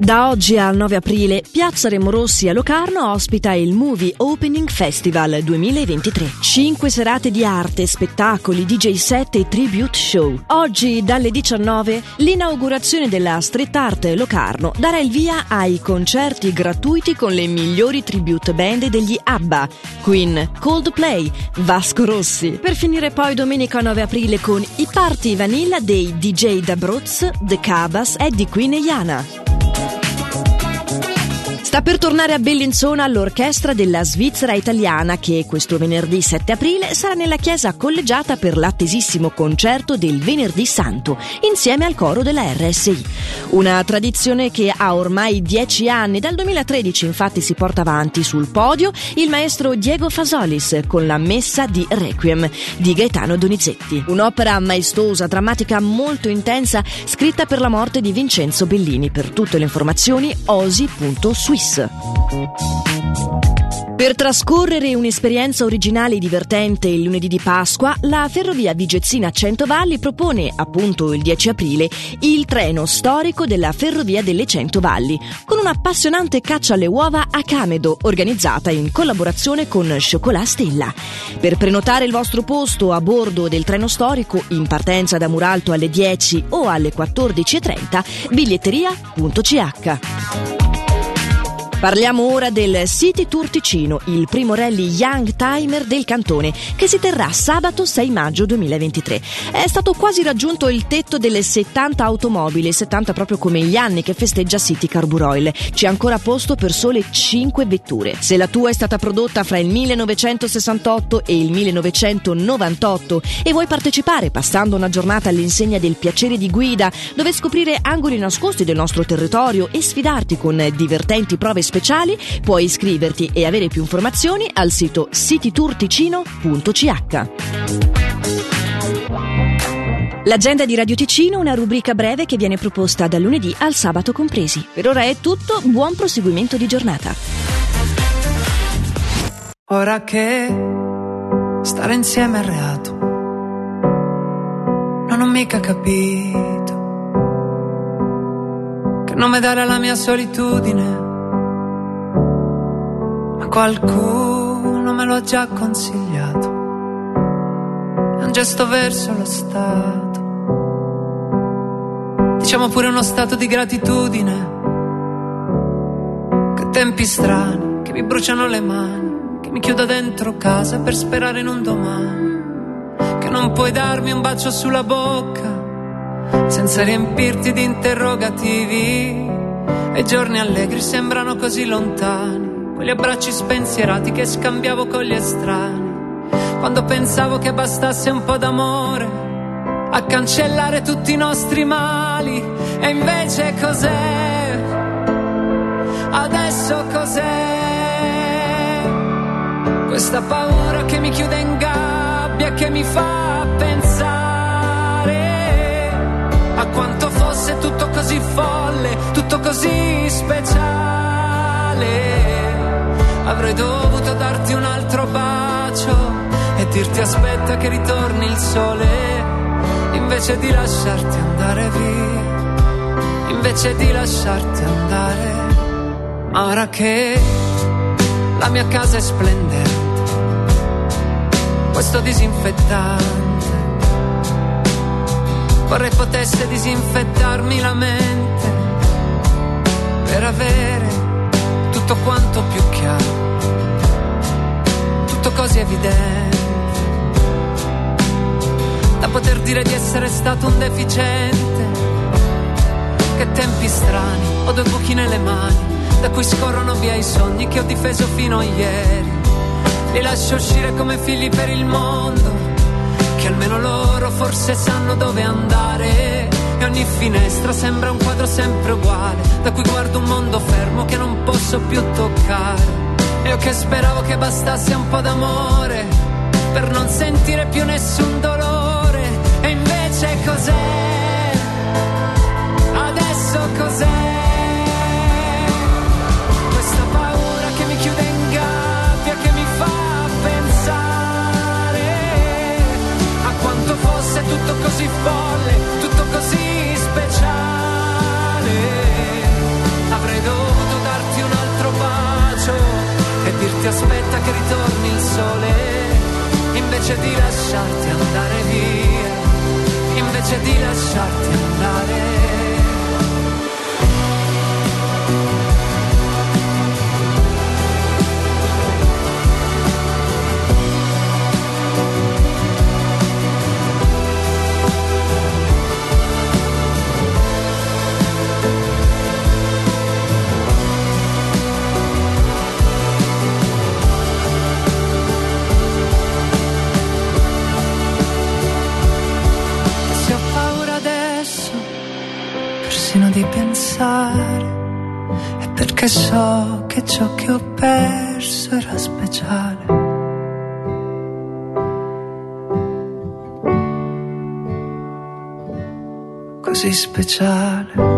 Da oggi al 9 aprile, Piazza Remorossi a Locarno ospita il Movie Opening Festival 2023. Cinque serate di arte, spettacoli, DJ set e tribute show. Oggi dalle 19 l'inaugurazione della Street Art Locarno darà il via ai concerti gratuiti con le migliori tribute band degli ABBA, Queen, Coldplay, Vasco Rossi. Per finire poi domenica 9 aprile con i party vanilla dei DJ D'Abruz, The Cabas, Eddie Queen e Yana. Sta per tornare a Bellinzona l'orchestra della Svizzera italiana che questo venerdì 7 aprile sarà nella chiesa collegiata per l'attesissimo concerto del Venerdì Santo insieme al coro della RSI. Una tradizione che ha ormai dieci anni, dal 2013 infatti si porta avanti sul podio il maestro Diego Fasolis con la Messa di Requiem di Gaetano Donizetti. Un'opera maestosa, drammatica, molto intensa, scritta per la morte di Vincenzo Bellini. Per tutte le informazioni osi.swiss. Per trascorrere un'esperienza originale e divertente il lunedì di Pasqua, la Ferrovia Vigezzina Centovalli propone, appunto il 10 aprile, il treno storico della Ferrovia delle Centovalli, con un'appassionante caccia alle uova a Camedo, organizzata in collaborazione con Chocolat Stella. Per prenotare il vostro posto a bordo del treno storico, in partenza da Muralto alle 10 o alle 14.30, biglietteria.ch. Parliamo ora del City Tour Ticino, il primo rally Young Timer del cantone, che si terrà sabato 6 maggio 2023. È stato quasi raggiunto il tetto delle 70 automobili, 70 proprio come gli anni che festeggia City Carburoil. C'è ancora posto per sole 5 vetture. Se la tua è stata prodotta fra il 1968 e il 1998 e vuoi partecipare passando una giornata all'insegna del piacere di guida, dove scoprire angoli nascosti del nostro territorio e sfidarti con divertenti prove speciali, puoi iscriverti e avere più informazioni al sito citytourticino.ch. L'agenda di Radio Ticino, una rubrica breve che viene proposta dal lunedì al sabato compresi. Per ora è tutto, buon proseguimento di giornata. Ora che stare insieme è reato, non ho mica capito che nome dare alla mia solitudine qualcuno me lo ha già consigliato. È un gesto verso lo Stato. Diciamo pure uno stato di gratitudine. Che tempi strani, che mi bruciano le mani, che mi chiudo dentro casa per sperare in un domani. Che non puoi darmi un bacio sulla bocca senza riempirti di interrogativi. E giorni allegri sembrano così lontani quegli abbracci spensierati che scambiavo con gli estranei, quando pensavo che bastasse un po' d'amore a cancellare tutti i nostri mali, e invece cos'è? Adesso cos'è? Questa paura che mi chiude in gabbia, che mi fa pensare a quanto fosse tutto così folle, tutto così speciale Avrei dovuto darti un altro bacio e dirti aspetta che ritorni il sole, invece di lasciarti andare via, invece di lasciarti andare. Ma ora che la mia casa è splendente, questo disinfettante, vorrei potesse disinfettarmi la mente per avere tutto quanto più chiaro così evidente da poter dire di essere stato un deficiente. Che tempi strani, ho due buchi nelle mani, da cui scorrono via i sogni che ho difeso fino a ieri. Li lascio uscire come figli per il mondo, che almeno loro forse sanno dove andare. E ogni finestra sembra un quadro sempre uguale, da cui guardo un mondo fermo che non posso più toccare. Io che speravo che bastasse un po' d'amore per non sentire più nessun dolore. E invece cos'è? Adesso cos'è? Ti aspetta che ritorni il sole, invece di lasciarti andare via, invece di lasciarti andare perché so che ciò che ho perso era speciale. Così speciale.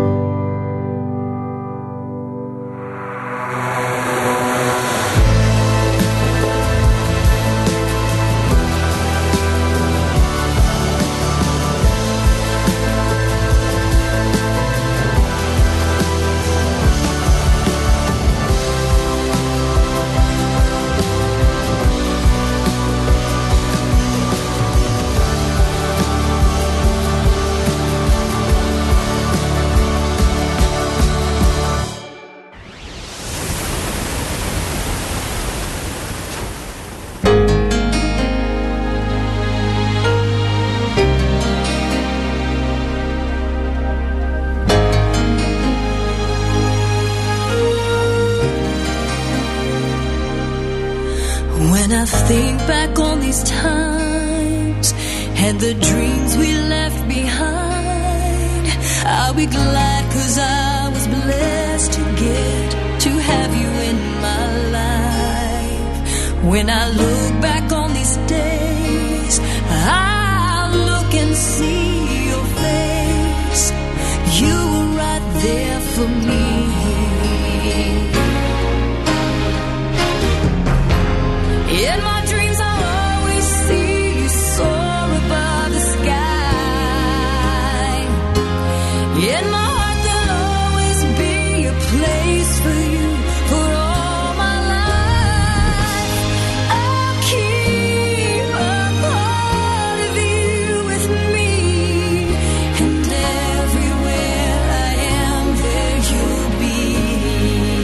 I think back on these times and the dreams we left behind, I'll be glad cause I was blessed to get to have you in my life. When I look